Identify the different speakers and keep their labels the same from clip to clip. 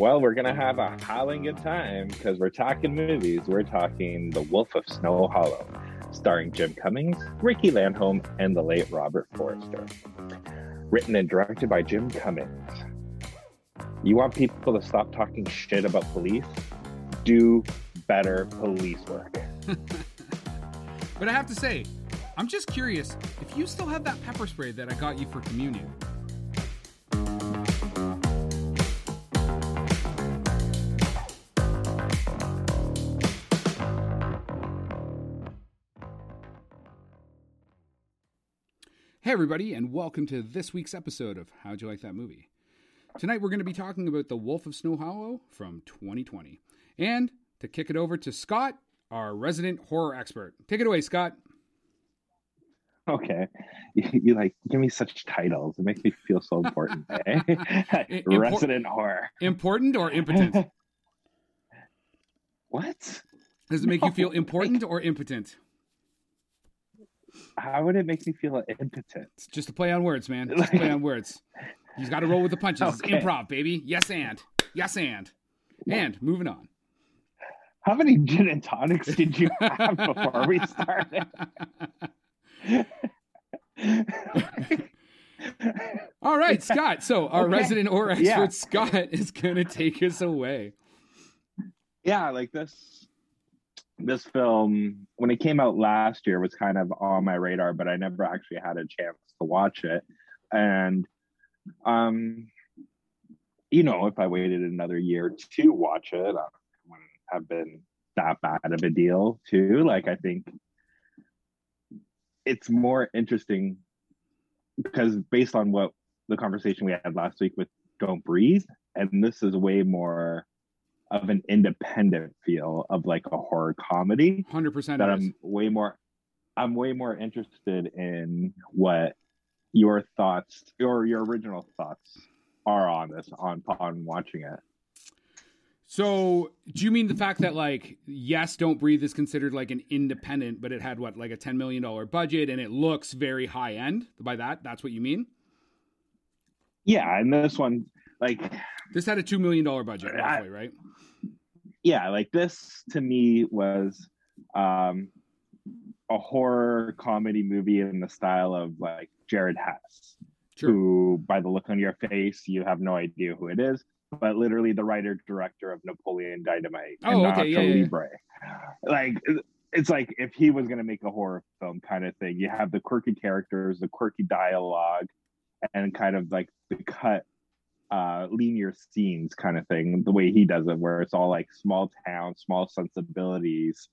Speaker 1: Well, we're gonna have a howling good time because we're talking movies. We're talking The Wolf of Snow Hollow, starring Jim Cummings, Riki Lindhome, and the late Robert Forster. Written and directed by Jim Cummings. You want people to stop talking shit about police? Do better police work.
Speaker 2: But I have to say, I'm just curious if you still have that pepper spray that I got you for communion. Hey, everybody, and welcome to this week's episode of How'd You Like That Movie? Tonight, we're going to be talking about The Wolf of Snow Hollow from 2020. And to kick it over to Scott, our resident horror expert. Take it away, Scott.
Speaker 1: Okay. You, you like give me such titles. It makes me feel so important. eh?
Speaker 2: Impor-
Speaker 1: Resident horror.
Speaker 2: Important or impotent?
Speaker 1: What?
Speaker 2: Does it make you
Speaker 1: No,
Speaker 2: feel
Speaker 1: like-
Speaker 2: important or impotent?
Speaker 1: How would it make me feel impotent?
Speaker 2: It's just a play on words, man. Just a play on words. He's got to roll with the punches. It's Improv, baby. Yes, and. Yes, and. And moving on.
Speaker 1: How many gin and tonics did you have before we started?
Speaker 2: All right, Scott. So our
Speaker 1: Okay.
Speaker 2: resident horror expert,
Speaker 1: Yeah.
Speaker 2: Scott, is going to take us away.
Speaker 1: yeah, like this this film when it came out last year was kind of on my radar, but I never actually had a chance to watch it. And um you know, if I waited another year to watch it, it wouldn't have been that bad of a deal too. Like I think it's more interesting because based on what the conversation we had last week with Don't Breathe, and this is way more of an independent feel of like a horror comedy
Speaker 2: 100%
Speaker 1: that. I'm way more I'm way more interested in what your thoughts or your original thoughts are on this on on watching it.
Speaker 2: So, do you mean the fact that like yes, Don't Breathe is considered like an independent, but it had what like a ten million dollar budget and it looks very high end? By that, that's what you mean?
Speaker 1: Yeah, and this one like
Speaker 2: This had a two million dollar budget,
Speaker 1: I-
Speaker 2: right?
Speaker 1: yeah, like this to me was um a horror comedy movie in the style of like Jared Hess.
Speaker 2: Sure.
Speaker 1: who by the look on your face you have no idea who it is but literally the writer director of napoleon dynamite
Speaker 2: Oh,
Speaker 1: and
Speaker 2: okay, yeah, yeah, yeah.
Speaker 1: like it's like if he was going to make a horror film kind of thing you have the quirky characters the quirky dialogue and kind of like the cut uh linear scenes kind of thing the way he does it where it's all like small town small sensibilities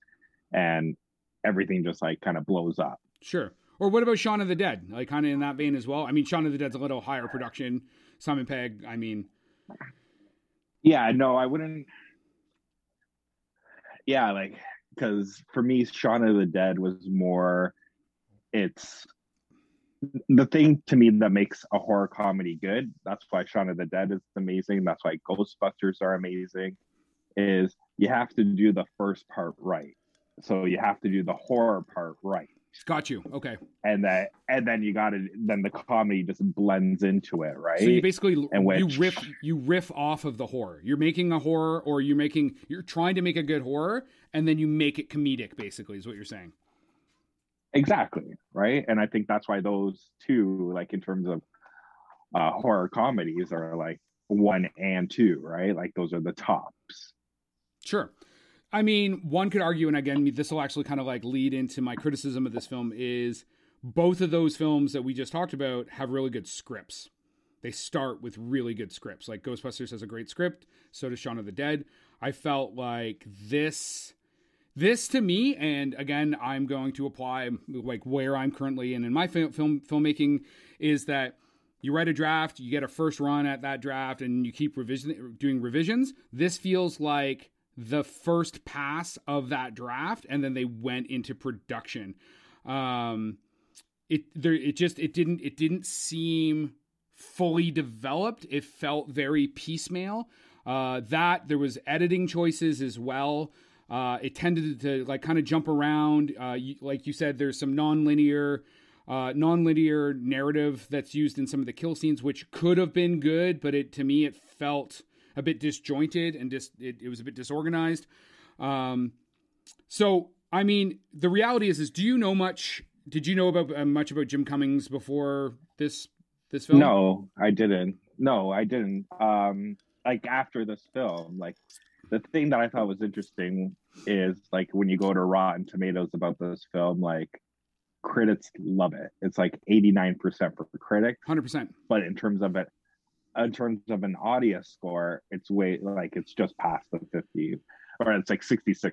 Speaker 1: and everything just like kind of blows up
Speaker 2: Sure. Or what about Shaun of the Dead? Like kind of in that vein as well. I mean, Shaun of the Dead's a little higher production. Simon Pegg. I mean,
Speaker 1: yeah no i wouldn't yeah like because for me shaun of the dead was more it's the thing to me that makes a horror comedy good that's why shaun of the dead is amazing that's why ghostbusters are amazing is you have to do the first part right so you have to do the horror part right
Speaker 2: got you. Okay.
Speaker 1: and that and then you got to then the comedy just blends into it right
Speaker 2: So you basically
Speaker 1: And
Speaker 2: you
Speaker 1: which-
Speaker 2: riff you riff off of the horror. You're making a horror, or you're making you're trying to make a good horror, and then you make it comedic. Basically, is what you're saying.
Speaker 1: Exactly. Right. And I think that's why those two, like in terms of uh, horror comedies, are like one and two, right? Like those are the tops.
Speaker 2: Sure. I mean, one could argue, and again, this will actually kind of like lead into my criticism of this film is both of those films that we just talked about have really good scripts. They start with really good scripts. Like Ghostbusters has a great script, so does Shaun of the Dead. I felt like this this to me and again i'm going to apply like where i'm currently in in my film, film filmmaking is that you write a draft you get a first run at that draft and you keep revision doing revisions. This feels like the first pass of that draft and then they went into production. Um it there it just it didn't it didn't seem fully developed. It felt very piecemeal. Uh that there was editing choices as well uh, it tended to like kind of jump around. Uh, you, like you said, there's some nonlinear, uh, non-linear narrative that's used in some of the kill scenes, which could have been good, but it to me it felt a bit disjointed and just it, it was a bit disorganized. Um, so I mean, the reality is, is do you know much? Did you know about uh, much about Jim Cummings before this this film?
Speaker 1: No, I didn't. No, I didn't. Um, like after this film, like the thing that I thought was interesting is like when you go to Rotten Tomatoes about this film, like critics love it. It's like 89% for critics.
Speaker 2: 100%.
Speaker 1: But in terms of it, in terms of an audience score, it's way like it's just past the 50 or it's like 66%,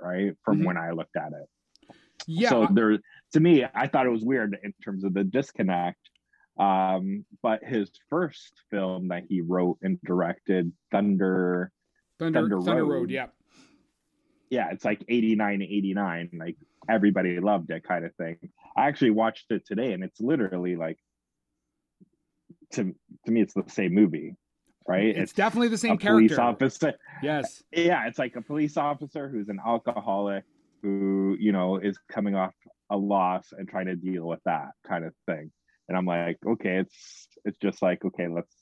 Speaker 1: right? From mm-hmm. when I looked at it.
Speaker 2: Yeah.
Speaker 1: So there to me, I thought it was weird in terms of the disconnect. Um, but his first film that he wrote and directed, Thunder
Speaker 2: Thunder, Thunder, Thunder Road. Road, yeah.
Speaker 1: Yeah, it's like 89 89. Like everybody loved it kind of thing. I actually watched it today and it's literally like to to me it's the same movie. Right?
Speaker 2: It's, it's definitely the same character.
Speaker 1: Police officer.
Speaker 2: Yes.
Speaker 1: Yeah, it's like a police officer who's an alcoholic who, you know, is coming off a loss and trying to deal with that kind of thing. And I'm like, okay, it's it's just like, okay, let's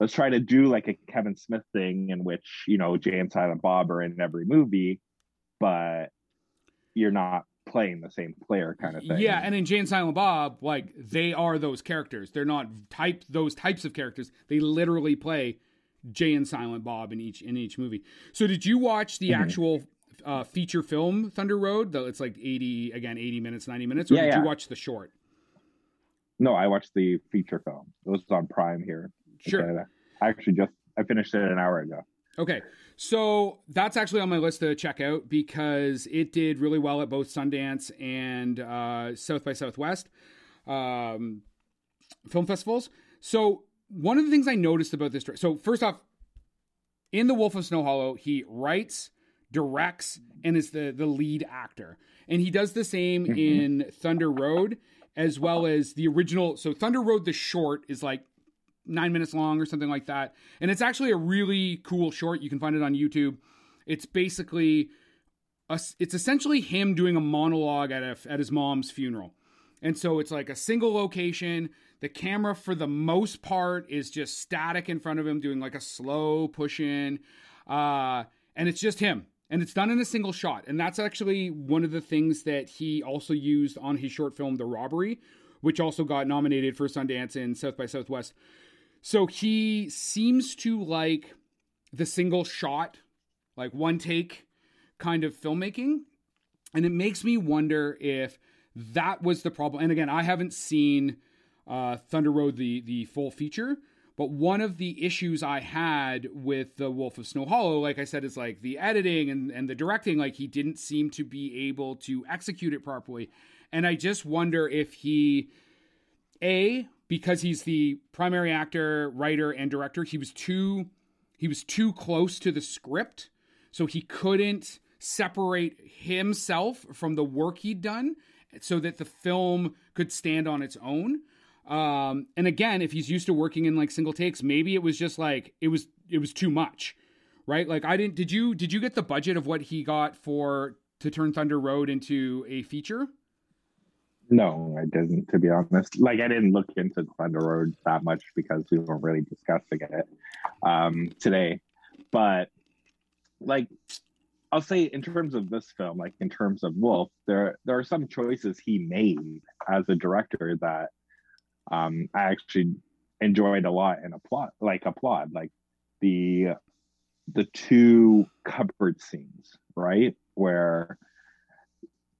Speaker 1: let's try to do like a Kevin Smith thing in which, you know, Jay and Silent Bob are in every movie, but you're not playing the same player kind of thing.
Speaker 2: Yeah, and in Jay and Silent Bob, like they are those characters. They're not type those types of characters. They literally play Jay and Silent Bob in each in each movie. So did you watch the mm-hmm. actual uh, feature film Thunder Road? Though it's like eighty again, eighty minutes, ninety minutes, or yeah, did yeah. you watch the short?
Speaker 1: No, I watched the feature film. It was on Prime here.
Speaker 2: Sure.
Speaker 1: I actually just I finished it an hour ago.
Speaker 2: Okay. So that's actually on my list to check out because it did really well at both Sundance and uh, South by Southwest um, film festivals. So one of the things I noticed about this, so first off, in The Wolf of Snow Hollow, he writes, directs, and is the the lead actor, and he does the same mm-hmm. in Thunder Road as well as the original. So Thunder Road, the short, is like nine minutes long or something like that. And it's actually a really cool short. You can find it on YouTube. It's basically, a, it's essentially him doing a monologue at, a, at his mom's funeral. And so it's like a single location. The camera, for the most part, is just static in front of him, doing like a slow push in. Uh, and it's just him. And it's done in a single shot. And that's actually one of the things that he also used on his short film, The Robbery, which also got nominated for Sundance and South by Southwest. So he seems to like the single shot, like one take kind of filmmaking. And it makes me wonder if that was the problem. And again, I haven't seen uh, Thunder Road, the, the full feature. But one of the issues I had with The Wolf of Snow Hollow, like I said, is like the editing and, and the directing, like he didn't seem to be able to execute it properly. And I just wonder if he, A, because he's the primary actor, writer, and director, he was too he was too close to the script, so he couldn't separate himself from the work he'd done so that the film could stand on its own. Um, and again, if he's used to working in like single takes, maybe it was just like it was it was too much, right? Like I didn't. Did you did you get the budget of what he got for to turn Thunder Road into a feature?
Speaker 1: No, I didn't, to be honest. Like, I didn't look into Thunder Road that much because we weren't really discussing it um, today. But, like, I'll say in terms of this film, like in terms of Wolf, there there are some choices he made as a director that um, I actually enjoyed a lot and applaud, like applaud, like the the two cupboard scenes, right, where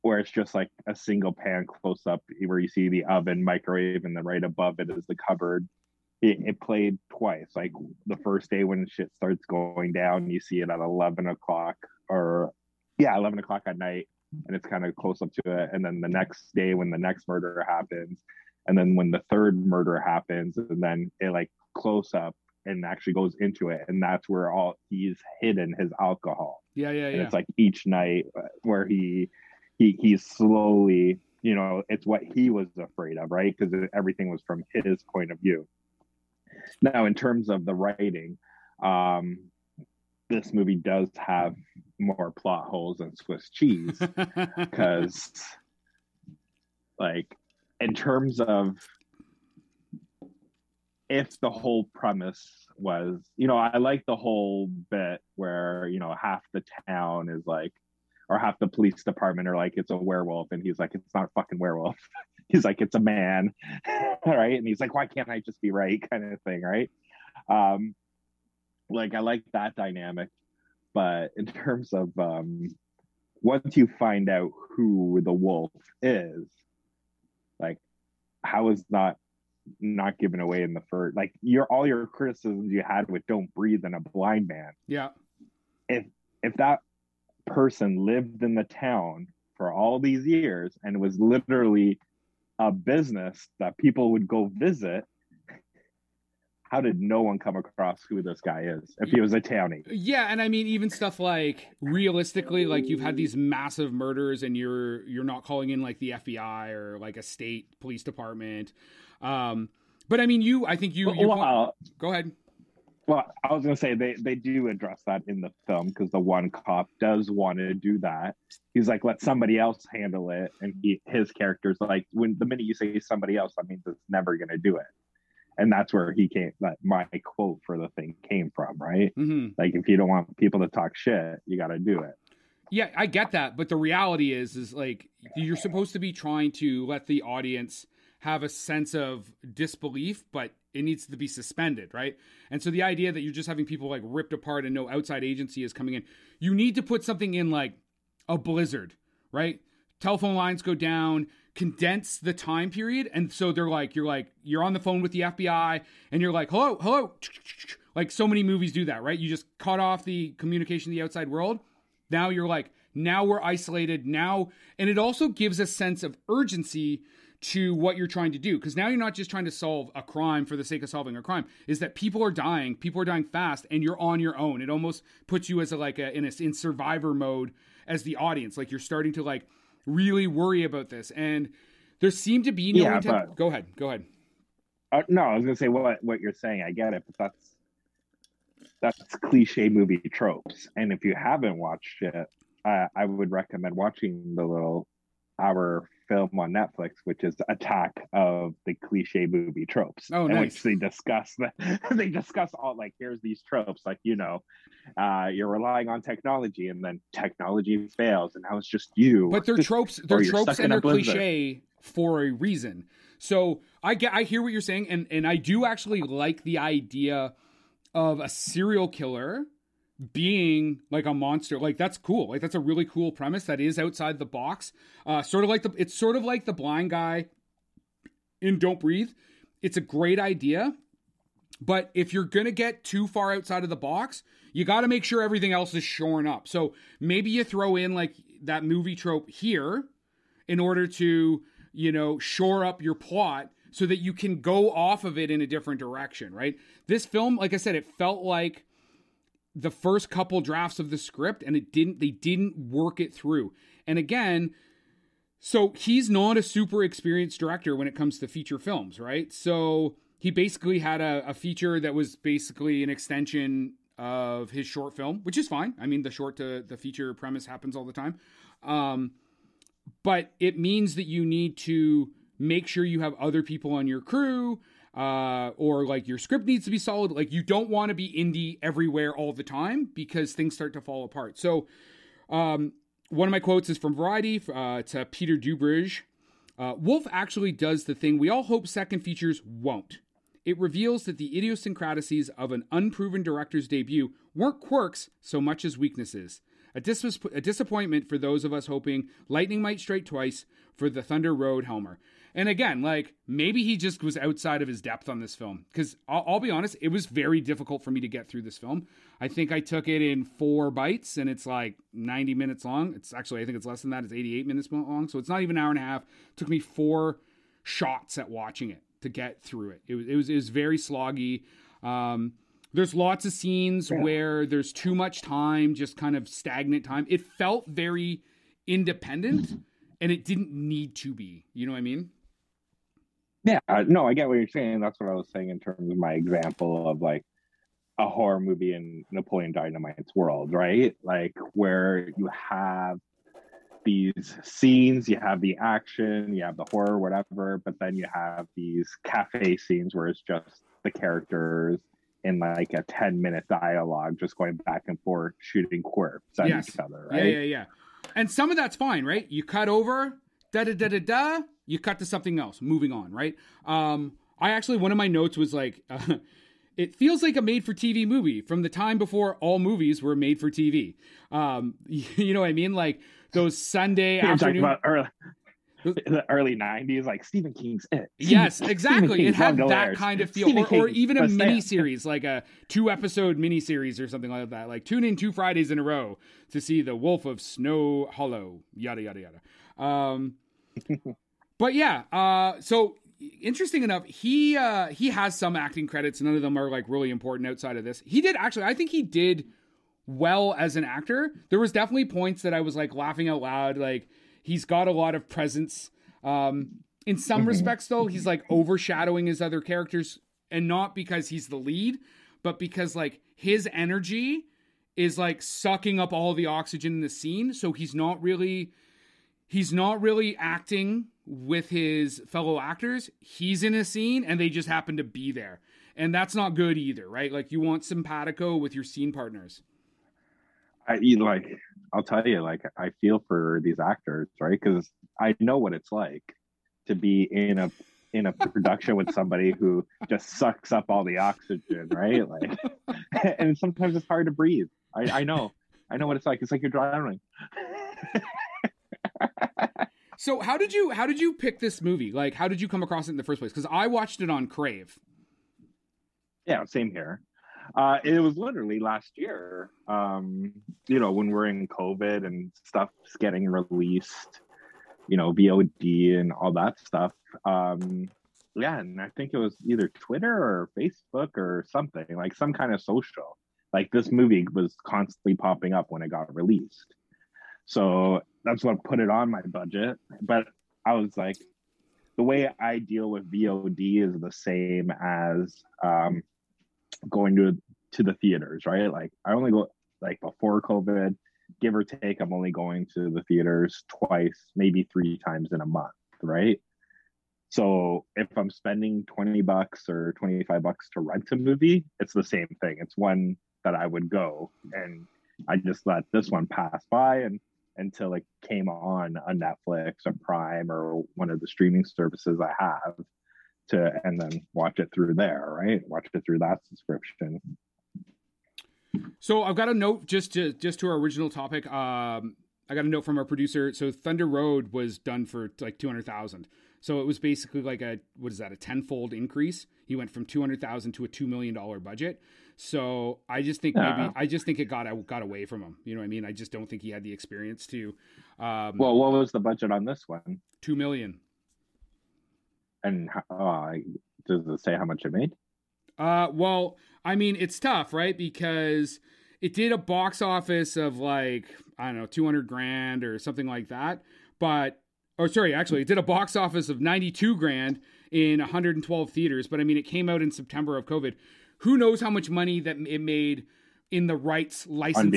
Speaker 1: where it's just like a single pan close up where you see the oven microwave and then right above it is the cupboard. It, it, played twice like the first day when shit starts going down you see it at 11 o'clock or yeah 11 o'clock at night and it's kind of close up to it and then the next day when the next murder happens and then when the third murder happens and then it like close up and actually goes into it and that's where all he's hidden his alcohol.
Speaker 2: Yeah yeah
Speaker 1: and
Speaker 2: yeah.
Speaker 1: it's like each night uh, where he he he's slowly you know it's what he was afraid of right? Because everything was from his point of view. Now in terms of the writing um this movie does have more plot holes than swiss cheese because like in terms of if the whole premise was, you know, I like the whole bit where, you know, half the town is like, or half the police department are like, it's a werewolf. And he's like, it's not a fucking werewolf. he's like, it's a man. right. And he's like, why can't I just be right? Kind of thing. Right. Um, like, I like that dynamic. But in terms of, um, once you find out who the wolf is, like, how is not not given away in the first like your all your criticisms you had with don't breathe and a blind man
Speaker 2: yeah
Speaker 1: if if that person lived in the town for all these years and was literally a business that people would go visit how did no one come across who this guy is if he was a townie?
Speaker 2: Yeah and i mean even stuff like realistically like you've had these massive murders and you're you're not calling in like the fbi or like a state police department. Um but i mean you i think you
Speaker 1: well,
Speaker 2: go ahead
Speaker 1: well i was gonna say they they do address that in the film because the one cop does want to do that. He's like let somebody else handle it. And he his character's like when the minute you say somebody else that means it's never gonna do it. And that's where he came that my quote for the thing came from right?
Speaker 2: Mm-hmm.
Speaker 1: like if you don't want people to talk shit you got to do it.
Speaker 2: Yeah i get that but the reality is is like you're supposed to be trying to let the audience have a sense of disbelief but it needs to be suspended right? And so the idea that you're just having people like ripped apart and no outside agency is coming in you need to put something in like a blizzard right? Telephone lines go down condense the time period and so they're like you're like you're on the phone with the FBI and you're like hello hello like so many movies do that right? You just cut off the communication to the outside world. Now you're like now we're isolated now and it also gives a sense of urgency to what you're trying to do because now you're not just trying to solve a crime for the sake of solving a crime is that people are dying people are dying fast and you're on your own it almost puts you as a like a in a in survivor mode as the audience like you're starting to like really worry about this. And there seemed to be no
Speaker 1: yeah,
Speaker 2: intent.
Speaker 1: But,
Speaker 2: go ahead. Go ahead.
Speaker 1: Uh, no, I was gonna say what what you're saying. I get it, but that's that's cliche movie tropes. And if you haven't watched it, uh, I would recommend watching the little hour film on Netflix, which is Attack of the cliche movie tropes.
Speaker 2: Oh,
Speaker 1: in
Speaker 2: nice.
Speaker 1: which they discuss the, they discuss all like here's these tropes, like you know, uh, you're relying on technology, and then technology fails, and now it's just you.
Speaker 2: But they're tropes. They're tropes and they're cliche for a reason. So I get, I hear what you're saying, and and I do actually like the idea of a serial killer being like a monster like that's cool. Like that's a really cool premise that is outside the box. Uh sort of like the it's sort of like the blind guy in don't breathe. It's a great idea but if you're gonna get too far outside of the box you got to make sure everything else is shorn up. So maybe you throw in like that movie trope here in order to you know shore up your plot so that you can go off of it in a different direction right? This film like i said it felt like the first couple drafts of the script and it didn't they didn't work it through. And again, so he's not a super experienced director when it comes to feature films, right? So he basically had a, a feature that was basically an extension of his short film, which is fine. I mean, the short to the feature premise happens all the time. Um, but it means that you need to make sure you have other people on your crew uh, or like your script needs to be solid. Like you don't want to be indie everywhere all the time because things start to fall apart. So, um, one of my quotes is from Variety uh, to Peter Debruge. Uh, Wolf actually does the thing we all hope second features won't. It reveals that the idiosyncrasies of an unproven director's debut weren't quirks so much as weaknesses. A, dis- a disappointment for those of us hoping lightning might strike twice for the Thunder Road Helmer. And again, like maybe he just was outside of his depth on this film because I'll, I'll, be honest, it was very difficult for me to get through this film. I think I took it in four bites, and it's like 90 minutes long. It's actually I think it's less than that. It's 88 minutes long, so it's not even an hour and a half. It took me four shots at watching it to get through it. It was it was, it was very sloggy. Um, there's lots of scenes yeah. where there's too much time, just kind of stagnant time. It felt very independent, and it didn't need to be. You know what I mean?
Speaker 1: Yeah, no, I get what you're saying. That's what I was saying in terms of my example of like a horror movie in Napoleon Dynamite's world, right? Like where you have these scenes, you have the action, you have the horror, whatever, but then you have these cafe scenes where it's just the characters in like a 10 minute dialogue just going back and forth shooting quirks at
Speaker 2: Yes.
Speaker 1: each other right
Speaker 2: Yeah, yeah, yeah. And some of that's fine, right? You cut over, da da da da da. You cut to something else. Moving on, right? Um, I actually one of my notes was like, uh, it feels like a made-for-TV movie from the time before all movies were made for TV. Um, you know what I mean? Like those Sunday
Speaker 1: You're talking
Speaker 2: afternoon.
Speaker 1: about early, the early 90s like stephen king's it
Speaker 2: Yes, exactly. It had that kind of feel, or, or even a mini series, like a two episode mini series or something like that. Like tune in two Fridays in a row to see the Wolf of Snow Hollow, yada yada yada. Um, but yeah, uh, so interesting enough, he uh, he has some acting credits. None of them are like really important outside of this. He did actually, I think he did well as an actor. There was definitely points that I was like laughing out loud. Like he's got a lot of presence. Um, in some respects, though, he's like overshadowing his other characters, and not because he's the lead, but because like his energy is like sucking up all the oxygen in the scene. So he's not really he's not really acting with his fellow actors. He's in a scene and they just happen to be there. And that's not good either, right? Like you want simpatico with your scene partners.
Speaker 1: I like I'll tell you like I feel for these actors right because I know what it's like to be in a in a production with somebody who just sucks up all the oxygen right like and sometimes it's hard to breathe I, I know I know what it's like it's like you're drowning
Speaker 2: So how did you how did you pick this movie? Like how did you come across it in the first place? Because I watched it on Crave.
Speaker 1: yeah same here uh it was literally last year um you know when we're in covid and stuff's getting released you know vod and all that stuff um yeah and i think it was either twitter or facebook or something like some kind of social like this movie was constantly popping up when it got released so that's what put it on my budget but i was like the way i deal with vod is the same as um going to to the theaters, right? Like I only go like before COVID, give or take, I'm only going to the theaters twice, maybe three times in a month, right? So if I'm spending 20 bucks or 25 bucks to rent a movie, it's the same thing. It's one that I would go and I just let this one pass by and until it came on on Netflix or Prime or one of the streaming services I have to and then watch it through there, right? Watch it through that subscription.
Speaker 2: So I've got a note just to just to our original topic. Um, I got a note from our producer. So Thunder Road was done for like two hundred thousand. So it was basically like a what is that a tenfold increase? He went from two hundred thousand to a two million dollar budget. So I just think maybe
Speaker 1: Yeah.
Speaker 2: I just think it got got away from him. You know what I mean? I just don't think he had the experience to. Um,
Speaker 1: Well, what was the budget on this one?
Speaker 2: two million.
Speaker 1: And how- uh, does it say how much it made?
Speaker 2: Uh, well, I mean, it's tough, right? Because it did a box office of like I don't know, two hundred grand or something like that. But, or sorry, actually, it did a box office of ninety-two grand in one hundred and twelve theaters. But I mean, it came out in September of COVID. Who knows how much money that it made in the rights licensing?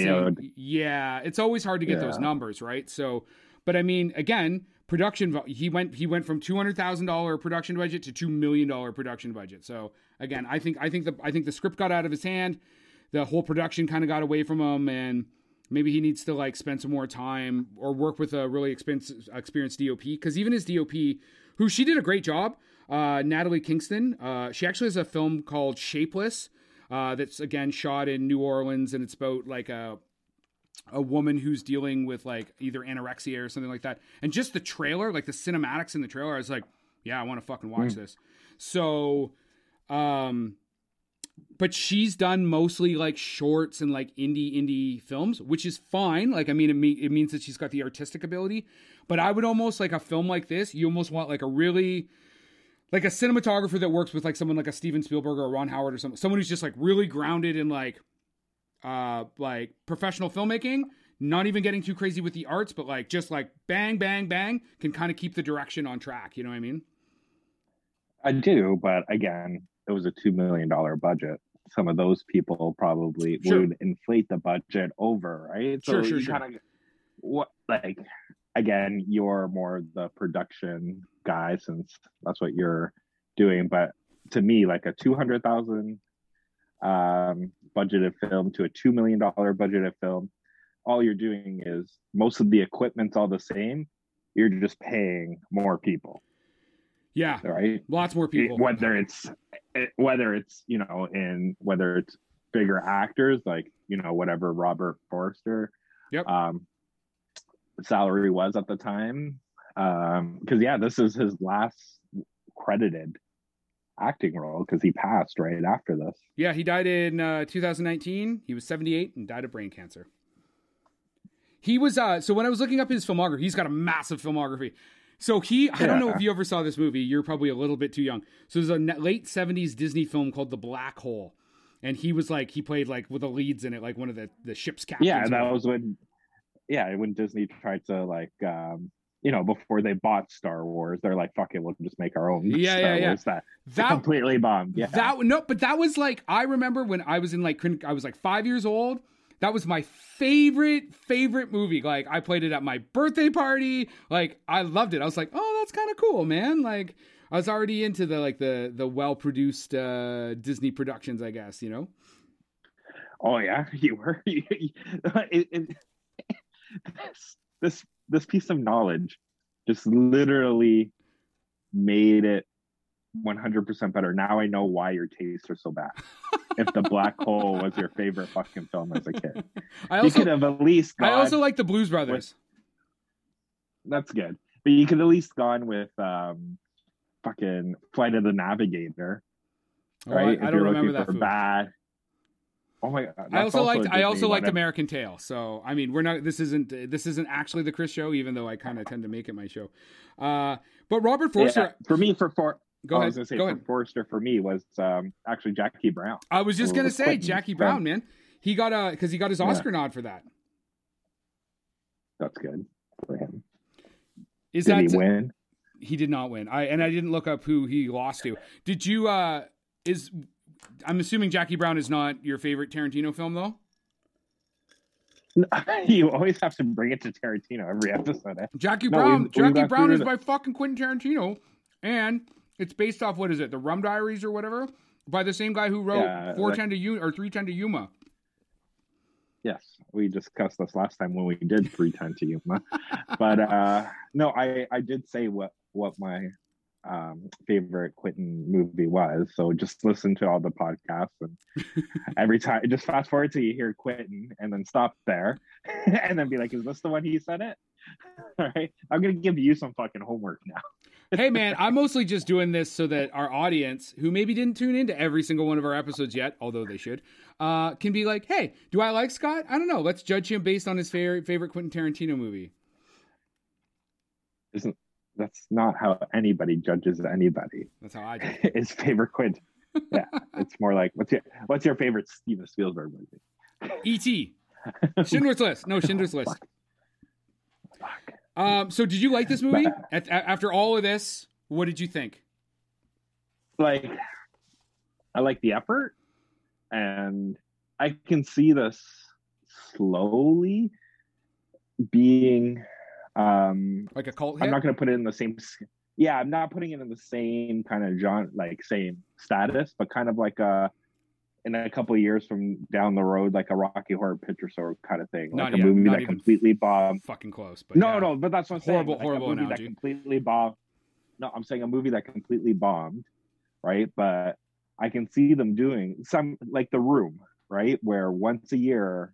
Speaker 2: Yeah, it's always hard to get those numbers, right? So, but I mean, again, production. He went he went from two hundred thousand dollar production budget to two million dollar production budget. So again, I think I think the I think the script got out of his hand. The whole production kind of got away from him, and maybe he needs to like spend some more time or work with a really expensive, experienced DOP. Because even his DOP, who she did a great job, uh, Natalie Kingston. Uh, she actually has a film called Shapeless. Uh, that's again shot in New Orleans, and it's about like a a woman who's dealing with like either anorexia or something like that. And just the trailer, like the cinematics in the trailer, I was like, yeah, I want to fucking watch this. So, um, but she's done mostly like shorts and like indie indie films, which is fine. Like, I mean, it, me- it means that she's got the artistic ability. But I would almost like a film like this. You almost want like a really like a cinematographer that works with like someone like a Steven Spielberg or Ron Howard or something. Someone who's just like really grounded in like uh like professional filmmaking not even getting too crazy with the arts but like just like bang bang bang can kind of keep the direction on track you know what i mean
Speaker 1: I do, but again, it was a two million dollar budget. Some of those people probably
Speaker 2: Sure.
Speaker 1: would inflate the budget over, right?
Speaker 2: Sure, sure,
Speaker 1: you
Speaker 2: sure.
Speaker 1: Kinda, what like again, you're more the production guy since that's what you're doing, but to me like a two hundred thousand um, budgeted film to a two million dollar budgeted film. All you're doing is most of the equipment's all the same. You're just paying more people.
Speaker 2: Yeah,
Speaker 1: right.
Speaker 2: Lots more people.
Speaker 1: Whether it's whether it's you know in whether it's bigger actors like you know whatever Robert Forster.
Speaker 2: Yep.
Speaker 1: Um, salary was at the time um because yeah this is his last credited acting role because he passed right after this.
Speaker 2: Yeah he died in uh 2019 he was 78 and died of brain cancer. He was uh so when i was looking up his filmography he's got a massive filmography. So he i don't know if you ever saw this movie. You're probably a little bit too young. So there's a late 70s disney film called the black hole. And he was like he played like with the leads in it like one of the the ship's captains
Speaker 1: yeah that was when yeah when disney tried to like um you know, before they bought Star Wars, they're like, "Fuck it, we'll just make our own."
Speaker 2: Yeah,
Speaker 1: Star
Speaker 2: yeah, yeah.
Speaker 1: Wars that, that completely bombed. Yeah,
Speaker 2: that no, but that was like I remember when I was in like I was like five years old. That was my favorite favorite movie. Like I played it at my birthday party. Like I loved it. I was like, "Oh, that's kind of cool, man." Like I was already into the like the the well produced uh, Disney productions, I guess. You know.
Speaker 1: Oh yeah, you were. it, it, this this this piece of knowledge just literally made it 100% better. Now I know why your tastes are so bad. if the black hole was your favorite fucking film as a kid,
Speaker 2: I also,
Speaker 1: you could have at least.
Speaker 2: I also like the Blues Brothers.
Speaker 1: With, that's good, but you could at least gone with um, fucking Flight of the Navigator,
Speaker 2: oh, right? I, I don't remember that.
Speaker 1: Bad, Oh my god! I
Speaker 2: also liked I also liked American Tail. So I mean, we're not. This isn't this isn't actually the Chris show, even though I kind of tend to make it my show. Uh, but Robert Forster,
Speaker 1: yeah, for me, for for
Speaker 2: go ahead.
Speaker 1: I was gonna say
Speaker 2: go
Speaker 1: for
Speaker 2: ahead.
Speaker 1: Forster for me was um, actually Jackie Brown.
Speaker 2: I was just gonna say Jackie Brown, man. He got a because he got his Oscar yeah. nod for that.
Speaker 1: That's good for him.
Speaker 2: Is
Speaker 1: did
Speaker 2: that
Speaker 1: he win?
Speaker 2: He did not win. I and I didn't look up who he lost to. Did you? uh Is I'm assuming Jackie Brown is not your favorite Tarantino film, though.
Speaker 1: you always have to bring it to Tarantino every episode. Eh?
Speaker 2: Jackie no, Brown. Jackie Brown is by fucking Quentin Tarantino, and it's based off what is it, the Rum Diaries or whatever, by the same guy who wrote yeah, 410 to Yuma or 310 to Yuma.
Speaker 1: Yes, we discussed this last time when we did 310 to Yuma, but uh no, I I did say what what my um, favorite Quentin movie was. So just listen to all the podcasts and every time, just fast forward till you hear Quentin and then stop there and then be like, is this the one he said it? All right. I'm going to give you some fucking homework now.
Speaker 2: hey man, I'm mostly just doing this so that our audience, who maybe didn't tune into every single one of our episodes yet, although they should, uh, can be like, hey, do I like Scott? I don't know. Let's judge him based on his favorite favorite Quentin Tarantino movie.
Speaker 1: Isn't that's not how anybody judges anybody.
Speaker 2: That's how I do.
Speaker 1: His favorite Quint. Yeah, it's more like what's your what's your favorite Steven Spielberg movie?
Speaker 2: E.T. Schindler's List. No, Schindler's List. Fuck. Um. So, did you like this movie? At, after all of this, what did you think?
Speaker 1: Like, I like the effort, and I can see this slowly being um,
Speaker 2: like a cult.
Speaker 1: Hit? I'm not going to put it in the same. Yeah, I'm not putting it in the same kind of genre, like same status, but kind of like a in a couple of years from down the road, like a Rocky Horror Picture Show kind of thing,
Speaker 2: not
Speaker 1: like
Speaker 2: yet,
Speaker 1: a movie that completely bombed.
Speaker 2: Fucking close, but
Speaker 1: no,
Speaker 2: yeah.
Speaker 1: no, but that's what I'm
Speaker 2: horrible,
Speaker 1: saying. Like
Speaker 2: horrible analogy.
Speaker 1: that completely bombed. No, I'm saying a movie that completely bombed, right? But I can see them doing some like The Room, right, where once a year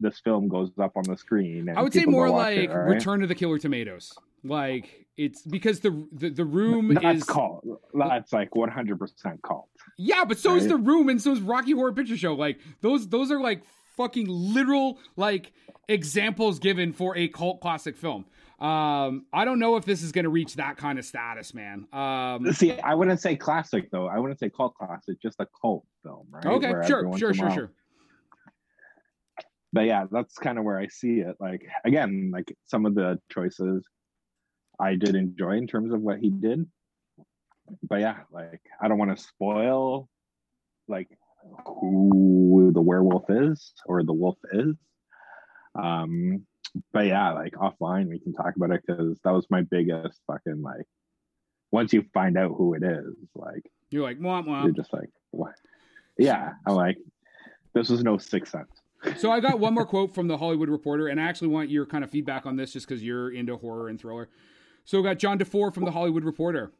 Speaker 1: this film goes up on the screen.
Speaker 2: I would say more like it, right? Return of the Killer Tomatoes. Like it's because the the, the room
Speaker 1: that's
Speaker 2: is
Speaker 1: called that's like 100 percent cult.
Speaker 2: Yeah, but so right? is the room, and so is Rocky Horror Picture Show. Like those those are like fucking literal like examples given for a cult classic film. Um, I don't know if this is going to reach that kind of status, man. Um,
Speaker 1: See, I wouldn't say classic though. I wouldn't say cult classic, just a cult film, right?
Speaker 2: Okay, Where sure, sure, sure, sure
Speaker 1: but yeah, that's kind of where I see it. Like again, like some of the choices I did enjoy in terms of what he did. But yeah, like I don't want to spoil like who the werewolf is or the wolf is. Um, but yeah, like offline we can talk about it because that was my biggest fucking like once you find out who it is, like
Speaker 2: You're like, womp womp.
Speaker 1: You're just like, what? Yeah, I'm like, this was no Sixth Sense.
Speaker 2: So I got one more quote from the Hollywood Reporter, and I actually want your kind of feedback on this, just because you're into horror and thriller. So we got John DeFore from the Hollywood Reporter.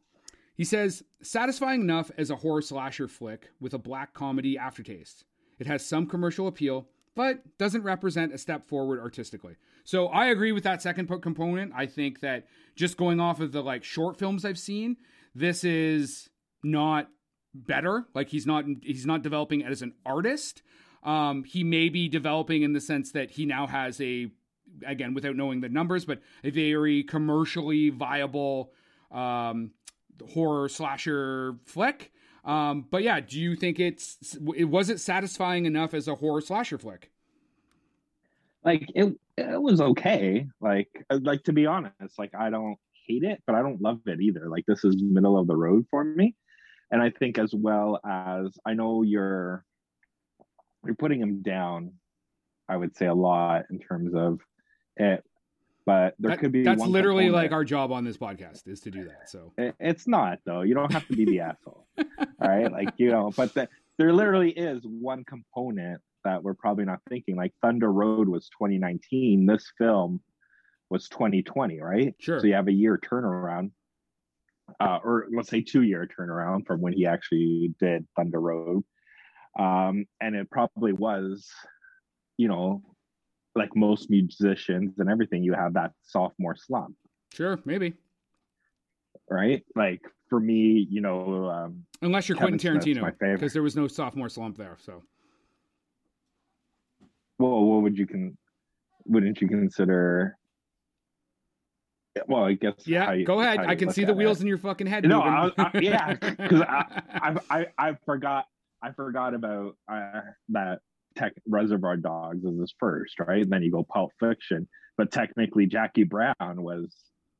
Speaker 2: He says, satisfying enough as a horror slasher flick with a black comedy aftertaste. It has some commercial appeal, but doesn't represent a step forward artistically. So I agree with that second component. I think that just going off of the like short films I've seen, this is not better. Like he's not he's not developing as an artist. Um, he may be developing in the sense that he now has a again without knowing the numbers, but a very commercially viable um, horror slasher flick. Um, but yeah, do you think it's it was it satisfying enough as a horror slasher flick?
Speaker 1: Like it, it was okay. Like, uh, like to be honest, like I don't hate it, but I don't love it either. Like this is middle of the road for me, and I think as well as I know you're you're putting him down. I would say a lot in terms of it, but there
Speaker 2: that,
Speaker 1: could be.
Speaker 2: That's literally like our job on this podcast is to do that. So
Speaker 1: it, it's not though. You don't have to be the asshole, all right? Like you know, but the, there literally is one component that we're probably not thinking. Like Thunder Road was 2019. This film was 2020, right?
Speaker 2: Sure.
Speaker 1: So you have a year turnaround, uh, or let's say two year turnaround from when he actually did Thunder Road. Um, and it probably was, you know, like most musicians and everything, you have that sophomore slump.
Speaker 2: Sure, maybe.
Speaker 1: Right? Like for me, you know, um,
Speaker 2: unless you're Kevin Quentin Tarantino, because there was no sophomore slump there. So,
Speaker 1: well, what would you can? Wouldn't you consider well, I guess.
Speaker 2: Yeah,
Speaker 1: you,
Speaker 2: go ahead. I can see the wheels it. in your fucking head.
Speaker 1: No, I, I, yeah, because I, I, I, I, forgot, I forgot about uh, that. Tech Reservoir Dogs is his first, right? And then you go Pulp Fiction, but technically Jackie Brown was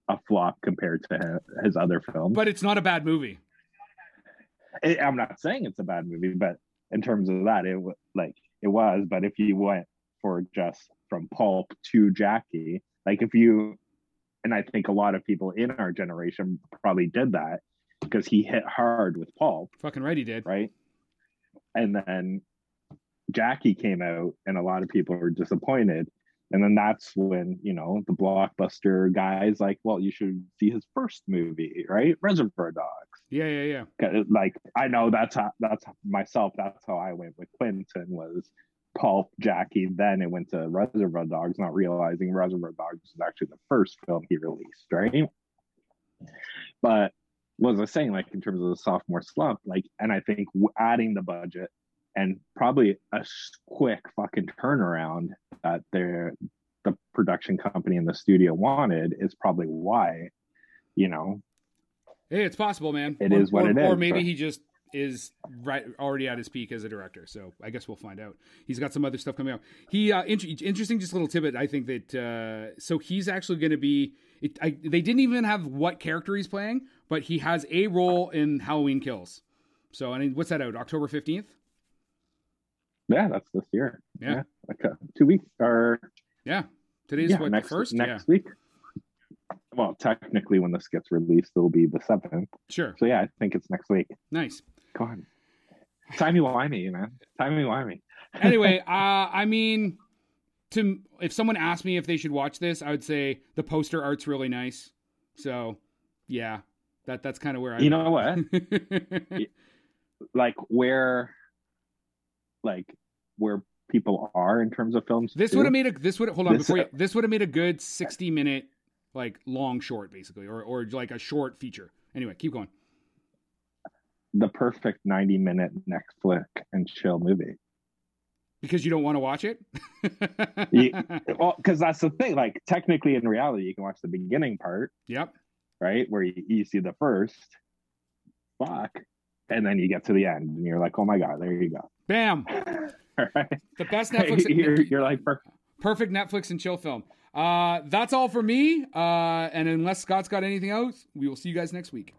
Speaker 1: a flop compared to his, other films.
Speaker 2: But it's not a bad movie.
Speaker 1: It, I'm not saying it's a bad movie, but in terms of that, it was like it was. But if you went for just from Pulp to Jackie, like if you and I think a lot of people in our generation probably did that because he hit hard with Pulp.
Speaker 2: Fucking right, he did.
Speaker 1: Right. And then Jackie came out, and a lot of people were disappointed. And then that's when, you know, the blockbuster guys like, well, you should see his first movie, right? Reservoir Dogs.
Speaker 2: Yeah, yeah, yeah.
Speaker 1: Like I know that's how that's myself. That's how I went with Clinton was Pulp, Jackie. Then it went to Reservoir Dogs, not realizing Reservoir Dogs was actually the first film he released, right? But what was I saying, like in terms of the sophomore slump, like, and I think adding the budget and probably a quick fucking turnaround that the the production company and the studio wanted is probably why, you know.
Speaker 2: Hey, it's possible, man.
Speaker 1: It
Speaker 2: or,
Speaker 1: is what
Speaker 2: or,
Speaker 1: it is.
Speaker 2: Or maybe he just is right already at his peak as a director. So I guess we'll find out. He's got some other stuff coming out. He uh, int- interesting, just a little tidbit. I think that uh, so he's actually going to be. It, I, they didn't even have what character he's playing, but he has a role in Halloween Kills. So I mean, what's that out? October fifteenth.
Speaker 1: Yeah, that's this year.
Speaker 2: Yeah, yeah
Speaker 1: like uh, two weeks or.
Speaker 2: Yeah, today's yeah, what
Speaker 1: next,
Speaker 2: first
Speaker 1: next
Speaker 2: yeah.
Speaker 1: week well, technically, when this gets released, it'll be the seventh.
Speaker 2: Sure.
Speaker 1: So yeah, I think it's next week.
Speaker 2: Nice.
Speaker 1: Go on. Timey wimey, man. Timey wimey.
Speaker 2: anyway, uh, I mean, to if someone asked me if they should watch this, I would say the poster art's really nice. So, yeah, that that's kind of where I.
Speaker 1: You know what? like where, like where people are in terms of films.
Speaker 2: This would have made a. This would hold on this, before. You, this would have made a good sixty minute, like long short, basically, or or like a short feature. Anyway, keep going
Speaker 1: the perfect 90 minute Netflix and chill movie.
Speaker 2: Because you don't want to watch it?
Speaker 1: you, well, because that's the thing. Like, technically, in reality, you can watch the beginning part.
Speaker 2: Yep.
Speaker 1: Right? Where you, you see the first fuck. And then you get to the end and you're like, oh my God, there you go.
Speaker 2: Bam.
Speaker 1: right?
Speaker 2: The best Netflix.
Speaker 1: you're, you're like, perfect.
Speaker 2: perfect Netflix and chill film. Uh, that's all for me. Uh, and unless Scott's got anything else, we will see you guys next week.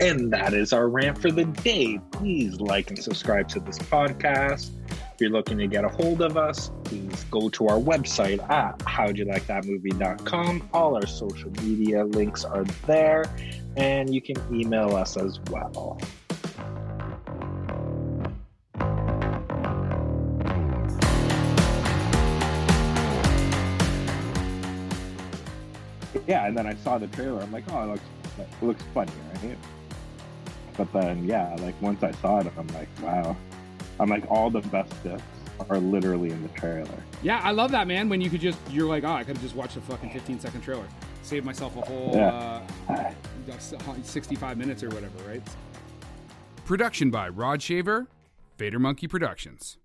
Speaker 1: And that is our rant for the day. Please like and subscribe to this podcast.
Speaker 3: If you're looking to get a hold of us, please go to our website at howdyoulikethatmovie.com. All our social media links are there, and you can email us as well.
Speaker 1: yeah, and then I saw the trailer. I'm like, oh, it looks it looks funny, right? But then, yeah, like once I saw it, I'm like, wow. I'm like, all the best bits are literally in the trailer.
Speaker 2: Yeah, I love that, man. When you could just, you're like, oh, I could have just watched a fucking 15 second trailer, save myself a whole
Speaker 1: Yeah.
Speaker 2: uh, 65 minutes or whatever, right? Production by Rod Shaver, Vader Monkey Productions.